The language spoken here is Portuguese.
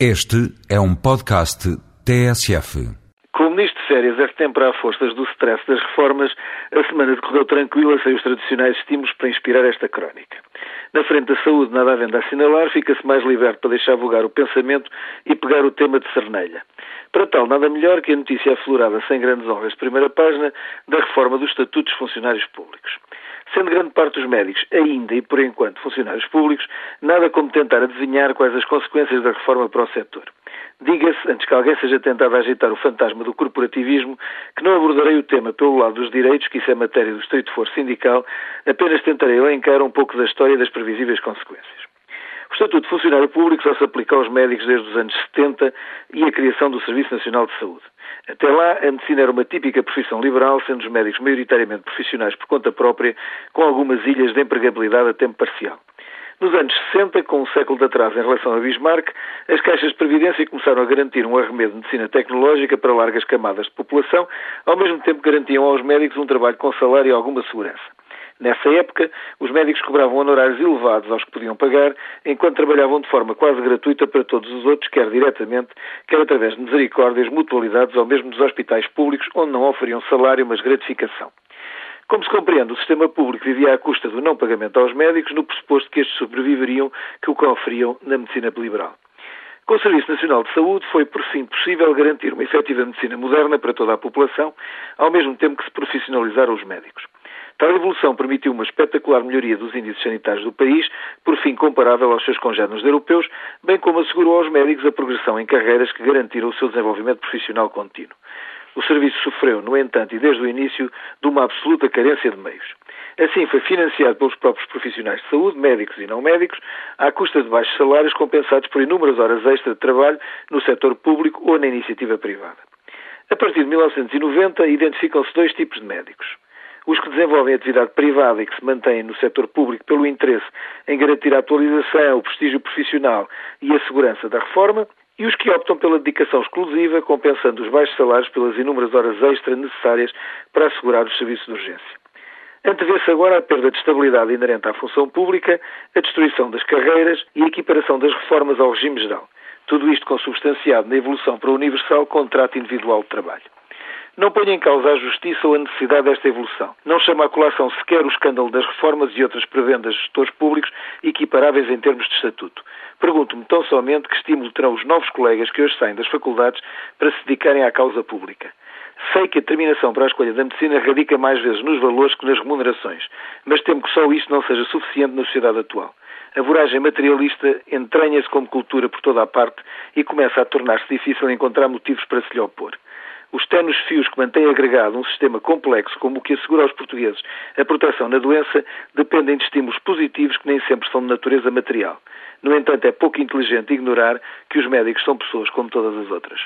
Este é um podcast TSF. Com o ministro de férias sempre à forças do stress das reformas, a semana decorreu tranquila sem os tradicionais estímulos para inspirar esta crónica. Na frente da saúde, nada havendo a assinalar, fica-se mais liberto para deixar vogar o pensamento e pegar o tema de cernelha. Para tal, nada melhor que a notícia aflorada sem grandes honras de primeira página da reforma dos Funcionários Públicos. Sendo grande parte dos médicos ainda e por enquanto funcionários públicos, nada como tentar adivinhar quais as consequências da reforma para o setor. Diga-se, antes que alguém seja tentado a agitar o fantasma do corporativismo, que não abordarei o tema pelo lado dos direitos, que isso é matéria do estrito for sindical, apenas tentarei elencar um pouco da história das previsíveis consequências. O Estatuto de Funcionário Público só se aplica aos médicos desde os anos 70 e a criação do Serviço Nacional de Saúde. Até lá, a medicina era uma típica profissão liberal, sendo os médicos maioritariamente profissionais por conta própria, com algumas ilhas de empregabilidade a tempo parcial. Nos anos 60, com um século de atraso em relação a Bismarck, as caixas de previdência começaram a garantir um arremedo de medicina tecnológica para largas camadas de população, ao mesmo tempo que garantiam aos médicos um trabalho com salário e alguma segurança. Nessa época, os médicos cobravam honorários elevados aos que podiam pagar, enquanto trabalhavam de forma quase gratuita para todos os outros, quer diretamente, quer através de misericórdias, mutualidades ou mesmo dos hospitais públicos, onde não oferiam salário, mas gratificação. Como se compreende, o sistema público vivia à custa do não pagamento aos médicos, no pressuposto que estes sobreviveriam que o que oferiam na medicina liberal. Com o Serviço Nacional de Saúde foi, por fim, possível garantir uma efetiva medicina moderna para toda a população, ao mesmo tempo que se profissionalizaram os médicos. Tal evolução permitiu uma espetacular melhoria dos índices sanitários do país, por fim comparável aos seus congêneres europeus, bem como assegurou aos médicos a progressão em carreiras que garantiram o seu desenvolvimento profissional contínuo. O serviço sofreu, no entanto, e desde o início, de uma absoluta carência de meios. Assim, foi financiado pelos próprios profissionais de saúde, médicos e não médicos, à custa de baixos salários compensados por inúmeras horas extra de trabalho no setor público ou na iniciativa privada. A partir de 1990, identificam-se dois tipos de médicos os que desenvolvem atividade privada e que se mantêm no setor público pelo interesse em garantir a atualização, o prestígio profissional e a segurança da reforma, e os que optam pela dedicação exclusiva, compensando os baixos salários pelas inúmeras horas extra necessárias para assegurar os serviços de urgência. Antevê-se agora a perda de estabilidade inerente à função pública, a destruição das carreiras e a equiparação das reformas ao regime geral. Tudo isto consubstanciado na evolução para o universal contrato individual de trabalho. Não põe em causa a justiça ou a necessidade desta evolução. Não chama a colação sequer o escândalo das reformas e outras prebendas de gestores públicos equiparáveis em termos de estatuto. Pergunto-me tão somente que estímulo terão os novos colegas que hoje saem das faculdades para se dedicarem à causa pública. Sei que a determinação para a escolha da medicina radica mais vezes nos valores que nas remunerações, mas temo que só isso não seja suficiente na sociedade atual. A voragem materialista entranha-se como cultura por toda a parte e começa a tornar-se difícil encontrar motivos para se lhe opor. Os tenos fios que mantêm agregado um sistema complexo como o que assegura aos portugueses a proteção na doença dependem de estímulos positivos que nem sempre são de natureza material. No entanto, é pouco inteligente ignorar que os médicos são pessoas como todas as outras.